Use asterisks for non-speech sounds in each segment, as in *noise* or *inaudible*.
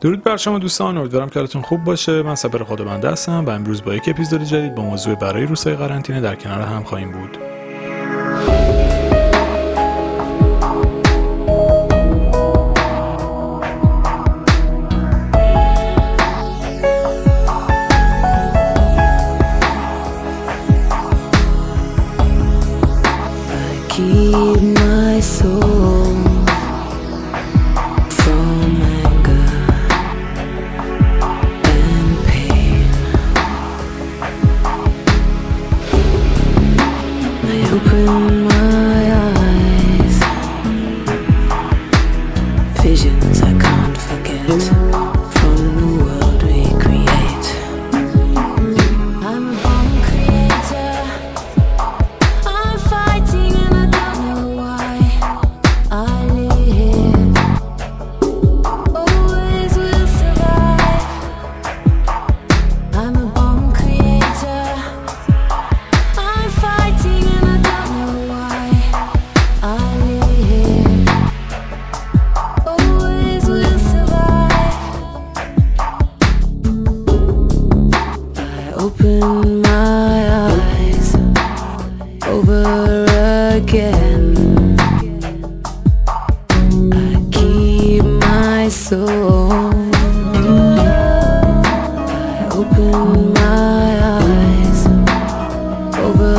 درود بر شما دوستان امیدوارم که حالتون خوب باشه. من سپر خود بنده هستم و امروز با یک اپیزود جدید با موضوع برای روزهای قرنطینه در کنار هم خواهیم بود. Keep my soul open my eyes over again. I keep my soul. I open my eyes over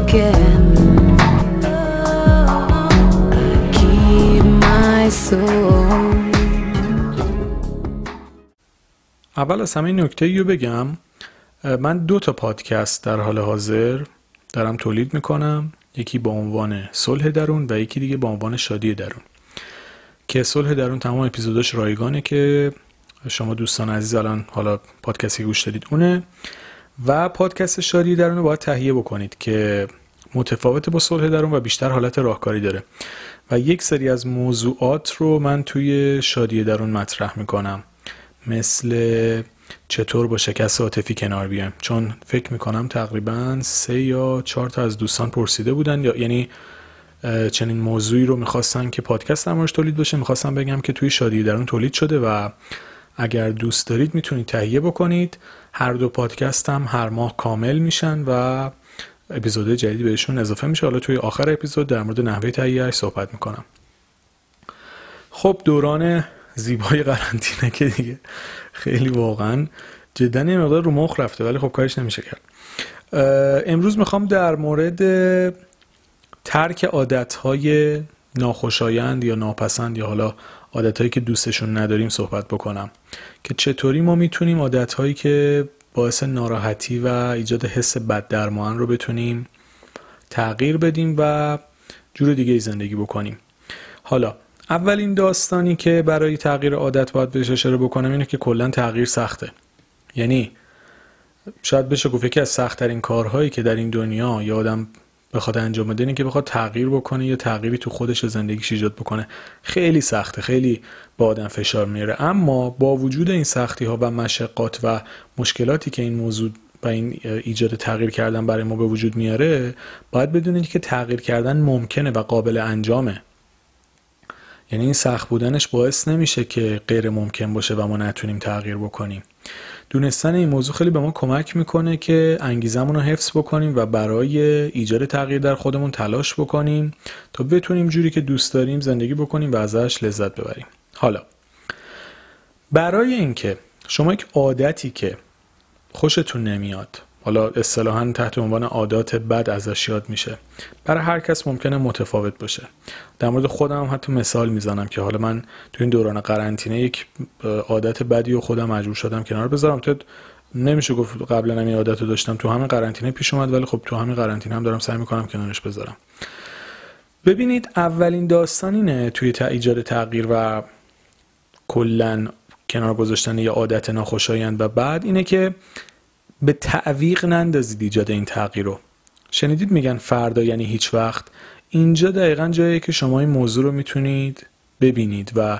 again. I keep my soul. اول از همه نکته رو بگم من دو تا پادکست در حال حاضر دارم تولید می‌کنم. یکی با عنوان صلح درون و یکی دیگه با عنوان شادی درون. که صلح درون تمام اپیزوداش رایگانه که شما دوستان عزیز الان حالا پادکستی گوش دادید اونه. و پادکست شادی درون رو باید تهیه بکنید که متفاوت با صلح درون و بیشتر حالت راهکاری داره. و یک سری از موضوعات رو من توی شادی درون مطرح می‌کنم. مثل چطور با شکست عاطفی کنار بیایم؟ چون فکر می‌کنم تقریبا سه یا چهار تا از دوستان پرسیده بودن یا یعنی چنین موضوعی رو می‌خواستن که پادکست درمارش تولید بشه می‌خواستم بگم که توی شادی درون تولید شده و اگر دوست دارید می‌تونید تهیه بکنید. هر دو پادکست هم هر ماه کامل میشن و اپیزود جدید بهشون اضافه میشه. حالا توی آخر اپیزود در مورد نحوه تهیهش صحبت می‌کنم. خب دوران زیبای قرنطینه که دیگه خیلی واقعا جدا یه مقدار رو مخ رفته ولی خب کارش نمیشه کرد. امروز می‌خوام در مورد ترک عادتهای ناخوشایند یا ناپسند یا حالا عادتهایی که دوستشون نداریم صحبت بکنم که چطوری ما می‌تونیم عادتهایی که باعث ناراحتی و ایجاد حس بد در ما رو بتونیم تغییر بدیم و جور دیگه زندگی بکنیم. حالا اولین داستانی که برای تغییر عادت باید بهش اشاره بکنم اینه که کلا تغییر سخته. یعنی شاید بشه گفت یکی از سختترین کارهایی که در این دنیا یه آدم بخواد انجام بده اینه که بخواد تغییر بکنه یا تغییری تو خودش زندگیش ایجاد بکنه. خیلی سخته خیلی با آدم فشار میاره. اما با وجود این سختی ها و مشقات و مشکلاتی که این موضوع و این ایجاد تغییر کردن برای ما به وجود میاره باید بدونید که تغییر کردن ممکنه و قابل انجامه. یعنی این سخت بودنش باعث نمیشه که غیر ممکن باشه و ما نتونیم تغییر بکنیم. دونستن این موضوع خیلی به ما کمک می‌کنه که انگیزمون رو حفظ بکنیم و برای ایجاد تغییر در خودمون تلاش بکنیم تا بتونیم جوری که دوست داریم زندگی بکنیم و ازش لذت ببریم. حالا برای اینکه شما یک عادتی که خوشتون نمیاد حالا اصطلاحا تحت عنوان عادات بد ازش یاد میشه. برای هر کس ممکنه متفاوت باشه. در مورد خودم هم حتی مثال می‌زنم که حالا من تو این دوران قرنطینه یک عادت بدی و خودم مجبور شدم کنار بذارم. تو نمیشه گفت قبلا این عادت رو داشتم. تو همین قرنطینه پیش اومد ولی خب تو همین قرنطینه هم دارم سعی می‌کنم کنارش بذارم. ببینید اولین داستان اینه توی تا ایجاد تغییر و کلا کنار گذاشتن یه عادت ناخوشایند و بعد اینه که به تعویق نندازید ایجاد این تغییر رو. شنیدید میگن فردا یعنی هیچ وقت. اینجا دقیقا جاییه که شما این موضوع رو می‌تونید ببینید و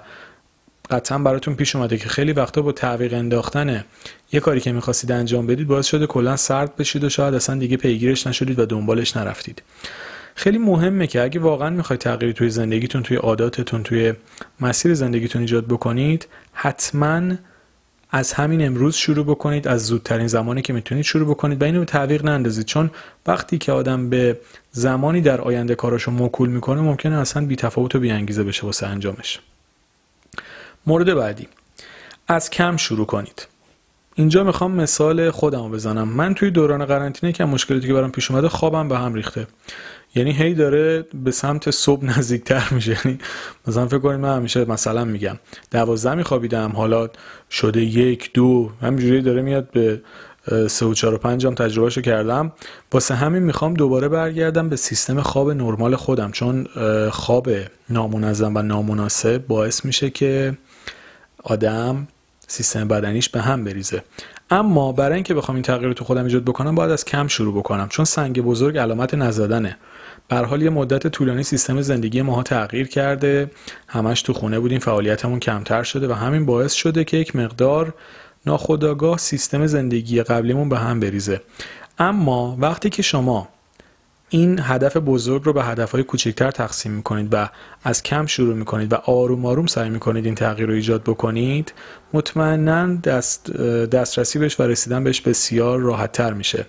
قطعا براتون پیش اومده که خیلی وقتا با تعویق انداختن یه کاری که می‌خواستید انجام بدید باعث شده کلا سرد بشید و شاید اصلا دیگه پیگیرش نشدید و دنبالش نرفتید. خیلی مهمه که اگه واقعا می‌خواید تغییری توی زندگیتون توی عاداتتون توی مسیر زندگیتون ایجاد بکنید حتما از همین امروز شروع بکنید از زودترین زمانی که می‌تونید شروع بکنید. و اینو تعویق نندازید. چون وقتی که آدم به زمانی در آینده کاراشو موکول می‌کنه ممکنه اصلا بی تفاوت و بی انگیزه بشه واسه انجامش. مورد بعدی. از کم شروع کنید. اینجا می‌خوام مثال خودم بزنم. من توی دوران قرنطینه که مشکلاتی که برام پیش اومده خوابم به هم ریخته. یعنی هی داره به سمت صبح *laughs* نزدیکتر میشه. یعنی مثلا فکر کنید من همیشه مثلا میگم دوازده میخوابیدم حالا شده یک دو همینجوری داره میاد به سه و چهار و پنج هم تجربهشو کردم. واسه همین می‌خوام دوباره برگردم به سیستم خواب نرمال خودم چون خواب نامنظم و نامناسب باعث میشه که آدم سیستم بدنیش به هم بریزه. اما برای اینکه بخوام این تغییر تو خودم ایجاد بکنم باید از کم شروع بکنم چون سنگ بزرگ علامت نزدنه. بر حال یه مدت طولانی سیستم زندگی ماها تغییر کرده. همش تو خونه بودیم فعالیتمون کمتر شده و همین باعث شده که یک مقدار ناخودآگاه سیستم زندگی قبلیمون به هم بریزه. اما وقتی که شما این هدف بزرگ رو به هدفهای کوچکتر تقسیم می‌کنید و از کم شروع می‌کنید و آروم آروم سعی می‌کنید این تغییر رو ایجاد بکنید مطمئنا دست دسترسی بهش و رسیدن بهش بسیار راحت تر میشه.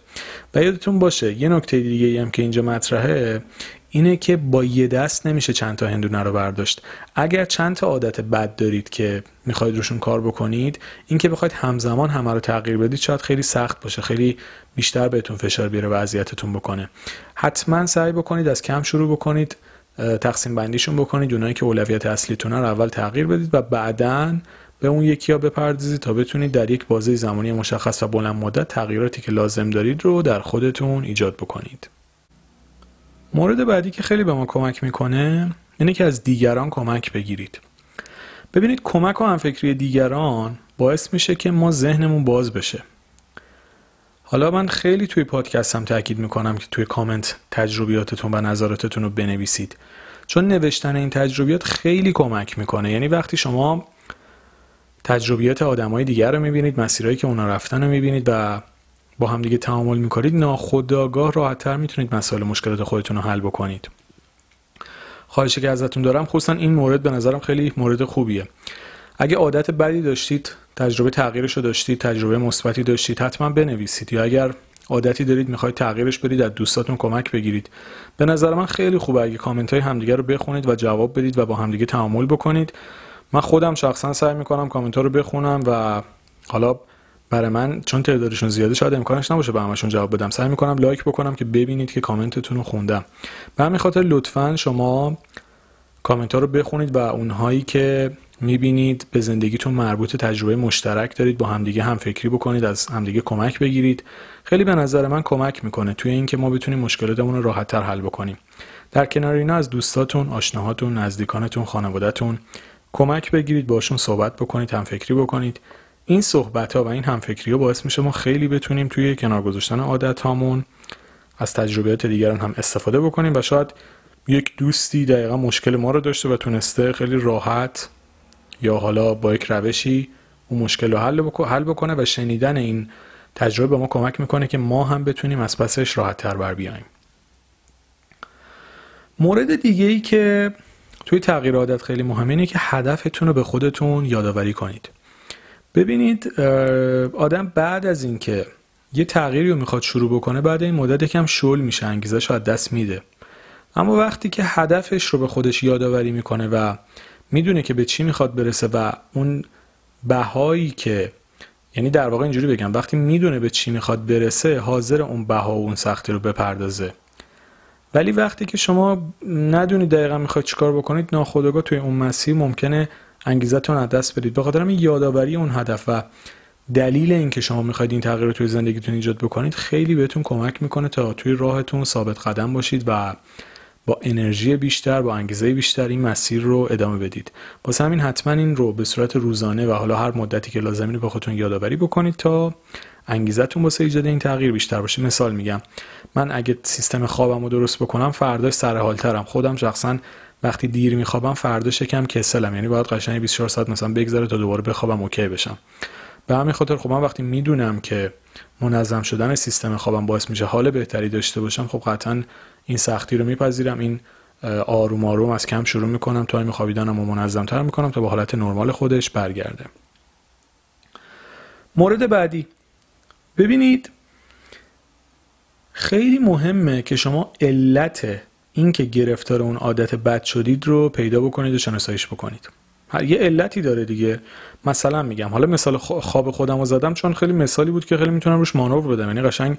و یادتون باشه یه نکته دیگه هم که اینجا مطرحه اینه که با یه دست نمیشه چند تا هندونه رو برداشت. اگر چند تا عادت بد دارید که می‌خواید روشون کار بکنید اینکه بخواید همزمان همه رو تغییر بدید شاید خیلی سخت باشه خیلی بیشتر بهتون فشار بیاره و اذیتتون بکنه. حتما سعی بکنید از کم شروع بکنید تقسیم بندیشون بکنید. اونایی که اولویت اصلیتونه رو اول تغییر بدید و بعدا به اون یکی ها بپردازید تا بتونید در یک بازه زمانی مشخص و بلند مدت تغییراتی که لازم دارید رو در خودتون ایجاد بکنید. مورد بعدی که خیلی به ما کمک می‌کنه اینه که از دیگران کمک بگیرید. ببینید کمک و همفکری دیگران باعث میشه که ما ذهنمون باز بشه. حالا من خیلی توی پادکستم تاکید می‌کنم که توی کامنت تجربیاتتون و نظراتتون رو بنویسید. چون نوشتن این تجربیات خیلی کمک می‌کنه. یعنی وقتی شما تجربیات آدمای دیگر رو می‌بینید مسیرهایی که اونا رفتن رو می‌بینید و با همدیگه تعامل می‌کنید ناخودآگاه راحتتر می‌تونید مسائل مشکلات خودتون رو حل بکنید. خواهشی که ازتون دارم خصوصا این مورد به نظرم خیلی مورد خوبیه. اگه عادت بدی داشتید تجربه تغییرش رو داشتید تجربه مثبتی داشتید حتما بنویسید. یا اگر عادتی دارید می‌خواید تغییرش بدید از دوستاتون کمک بگیرید. به نظر من خیلی خوبه. اگه کامنت های همدیگه رو بخونید و جواب بدید و با همدیگه تعامل بکنید. من خودم شخصا سعی می‌کنم کامنت ها رو بخونم و حالا برای من چون تعدادشون زیاده شاید امکانش نباشه به همشون جواب بدم. سعی می‌کنم لایک بکنم که ببینید که کامنتتون رو خوندم. به همین خاطر لطفا شما کامنت ها رو بخونید و اونهایی که می‌بینید به زندگیتون مربوط تجربه مشترک دارید با همدیگه هم فکری بکنید از همدیگه کمک بگیرید. خیلی به نظر من کمک می‌کنه توی اینکه ما بتونیم مشکلاتمون رو راحتتر حل بکنیم. در کنار اینا از دوستاتون آشناهاتون نزدیکانتون خانوادهتون کمک بگیرید باشون صحبت بکنید هم فکری بکنید. این صحبت ها و این همفکری ها باعث میشه ما خیلی بتونیم توی کنار گذاشتن عادت هامون از تجربیات دیگران هم استفاده بکنیم و شاید یک دوستی دقیقا مشکل ما رو داشته و تونسته خیلی راحت یا حالا با یک روشی اون مشکل رو حل, بکن- حل بکنه و شنیدن این تجربه به ما کمک می‌کنه که ما هم بتونیم از پسش راحت تر بر بیایم مورد دیگه ای که توی تغییر عادت خیلی مهمه اینه که هدفتون رو به خودتون یادآوری کنید. ببینید آدم بعد از اینکه یه تغییری رو می‌خواد شروع بکنه بعد این مدت یکم شل میشه انگیزش از دست میده. اما وقتی که هدفش رو به خودش یادآوری می‌کنه و می‌دونه که به چی می‌خواد برسه و اون بهایی که یعنی در واقع اینجوری بگم وقتی می‌دونه به چی می‌خواد برسه حاضر اون بها و اون سختی رو بپردازه. ولی وقتی که شما ندونید دقیقا می‌خواید چیکار بکنید ناخودآگاه توی اون مسیر ممکنه انگیزتون از دست بدید. به خاطر یادآوری اون هدف و دلیل اینکه شما می‌خواید این تغییر رو توی زندگیتون ایجاد بکنید خیلی بهتون کمک می‌کنه تا توی راهتون ثابت قدم باشید و با انرژی بیشتر با انگیزه بیشتر این مسیر رو ادامه بدید. واسه همین حتما این رو به صورت روزانه و حالا هر مدتی که لازمه به خودتون یادآوری بکنید تا انگیزتون واسه ایجاد این تغییر بیشتر باشه. مثال میگم من اگه سیستم خوابم رو درست بکنم فرداش سر حالترم. خودم شخصا وقتی دیر میخوابم فردا شکم کسلم. یعنی باید قشنگ 24 ساعت مثلا بگذره تا دوباره بخوابم okay بشم. به همین خاطر خب من وقتی می‌دونم که منظم شدن سیستم خوابم باعث میشه حال بهتری داشته باشم خب قطعا این سختی رو میپذیرم. این آروم آروم از کم شروع می‌کنم time خوابیدنم و منظمتر می‌کنم تا به حالت نرمال خودش برگرده. مورد بعدی. ببینید خیلی مهمه که شما علت این که گرفتار اون عادت بد شدید رو پیدا بکنید و شناساییش بکنید. یه علتی داره دیگه. مثلا میگم حالا مثال خواب خودم رو زدم چون خیلی مثالی بود که خیلی می‌تونم روش مانور بدم. یعنی قشنگ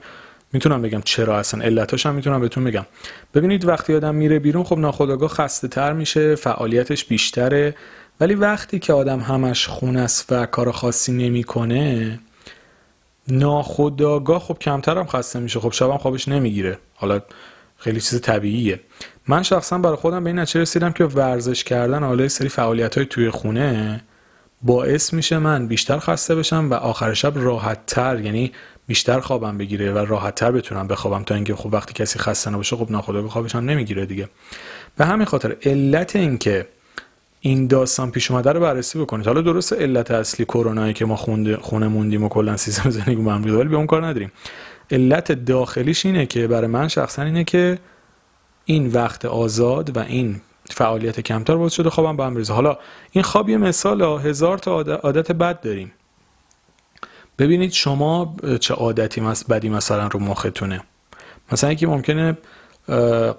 می‌تونم بگم چرا اصلا علتاش هم می‌تونم بهتون بگم. ببینید وقتی آدم میره بیرون خب ناخودآگاه خسته تر میشه فعالیتش بیشتره. ولی وقتی که آدم همش خون است و کار خاصی نمی‌کنه ناخودآگاه خب کمتر هم خسته میشه. خب شبم خوابش نمی‌گیره. حالا خیلی چیز طبیعیه. من شخصا برای خودم به این نتیجه رسیدم که ورزش کردن حالا سری فعالیت های توی خونه باعث میشه من بیشتر خسته بشم و آخر شب راحت تر یعنی بیشتر خوابم بگیره و راحت تر بتونم بخوابم تا اینکه خب وقتی کسی خسته نباشه خب ناخودآگاه خوابش هم نمی‌گیره دیگه. به همین خاطر علت این که این داستان پیش اومده رو بررسی بکنید. حالا درست علت اصلی کرونایی که ما خونه موندیم و کلا سیستم زندگی هم ولی به اون کار نداریم. علت داخلیش اینه که برای من شخصا اینه که این وقت آزاد و این فعالیت کمتر باعث شده خوابم به بریزه. حالا این خواب یه مثال هزار تا عادت بد داریم. ببینید شما چه عادتی بدی مثلا رو مختونه مثلا یکی ممکنه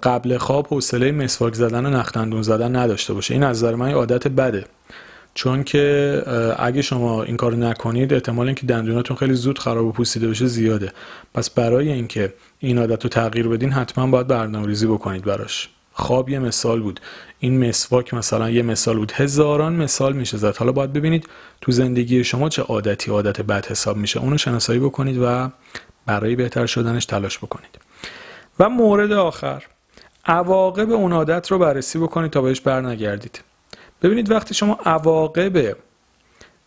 قبل خواب حوصله مسواک زدن و نختندون زدن نداشته باشه. این از نظر من عادت بده. چون که اگه شما این کار نکنید احتمال اینکه دندوناتون خیلی زود خراب و پوسیده بشه زیاده. پس برای اینکه این عادت رو تغییر بدین حتما باید برنامه ریزی بکنید براش. خواب یه مثال بود. این مسواک مثلا یه مثال بود. هزاران مثال میشه زد. حالا باید ببینید تو زندگی شما چه عادتی عادت بد حساب میشه. اونو شناسایی بکنید و برای بهتر شدنش تلاش بکنید. و مورد آخر. عواقب اون عادت رو بررسی بکنید تا بهش برنگردید. ببینید وقتی شما عواقب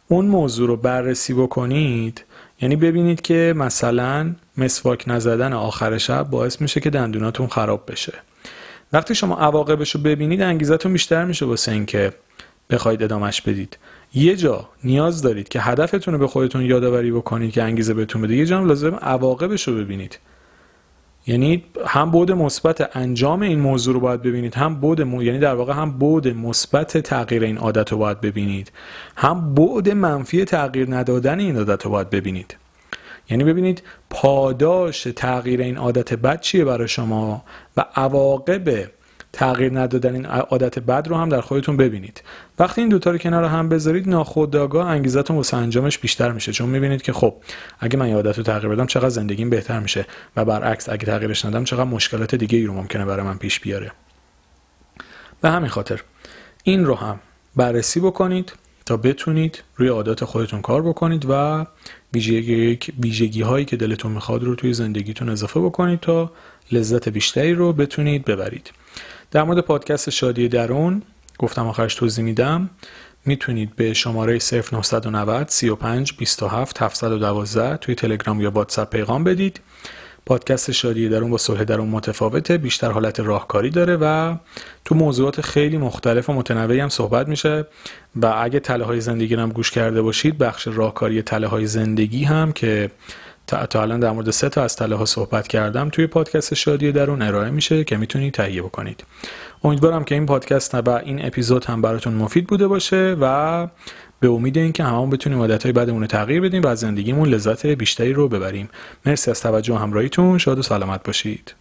اون موضوع رو بررسی بکنید یعنی ببینید که مثلا مسواک نزدن آخر شب باعث میشه که دندوناتون خراب بشه. وقتی شما عواقبش رو ببینید انگیزتون بیشتر میشه واسه اینکه بخواید ادامش بدید. یه جا نیاز دارید که هدفتون رو به خودتون یادآوری بکنید که انگیزه بهتون بده. یه جا لازم عواقبش رو ببینید. یعنی هم بود مثبت انجام این موضوع رو باید ببینید هم بود م... یعنی در واقع هم بود مثبت تغییر این عادت رو باید ببینید. هم بود منفی تغییر ندادن این عادت رو باید ببینید. یعنی ببینید پاداش تغییر این عادت بد چیه برای شما و عواقب تغییر ندادن این عادت بد رو هم در خودتون ببینید. وقتی این دوتا رو کنار هم بذارید ناخودآگاه انگیزتون واسه انجامش بیشتر میشه. چون می‌بینید که خب اگه من عادت رو تغییر بدم چقدر زندگیم بهتر میشه. و برعکس اگه تغییرش ندم چقدر مشکلات دیگه ای رو ممکنه برای من پیش بیاره. به همین خاطر این رو هم بررسی بکنید تا بتونید روی عادات خودتون کار بکنید و ویژگی هایی که دلتون می‌خواد رو توی زندگیتون اضافه بکنید تا لذت بیشتری رو بتونید ببرید. در مورد پادکست شادی درون گفتم آخرش توضیح میدم. می‌تونید به شماره 0990 35 27 712 توی تلگرام یا واتساپ پیغام بدید. پادکست شادی درون با صلح درون متفاوته بیشتر حالت راهکاری داره و تو موضوعات خیلی مختلف و متنوعی هم صحبت میشه و اگه تله های زندگی هم گوش کرده باشید بخش راهکاری تله های زندگی هم که تا الان در مورد سه تا از تله ها صحبت کردم توی پادکست شادی درون ارائه میشه که می‌تونید تهیه بکنید. امیدوارم که این پادکست و این اپیزود هم براتون مفید بوده باشه و به امید اینکه همون بتونیم عادتهای بعدمون رو تغییر بدیم و از زندگیمون لذت بیشتری رو ببریم. مرسی از توجه و همراهیتون. شاد و سلامت باشید.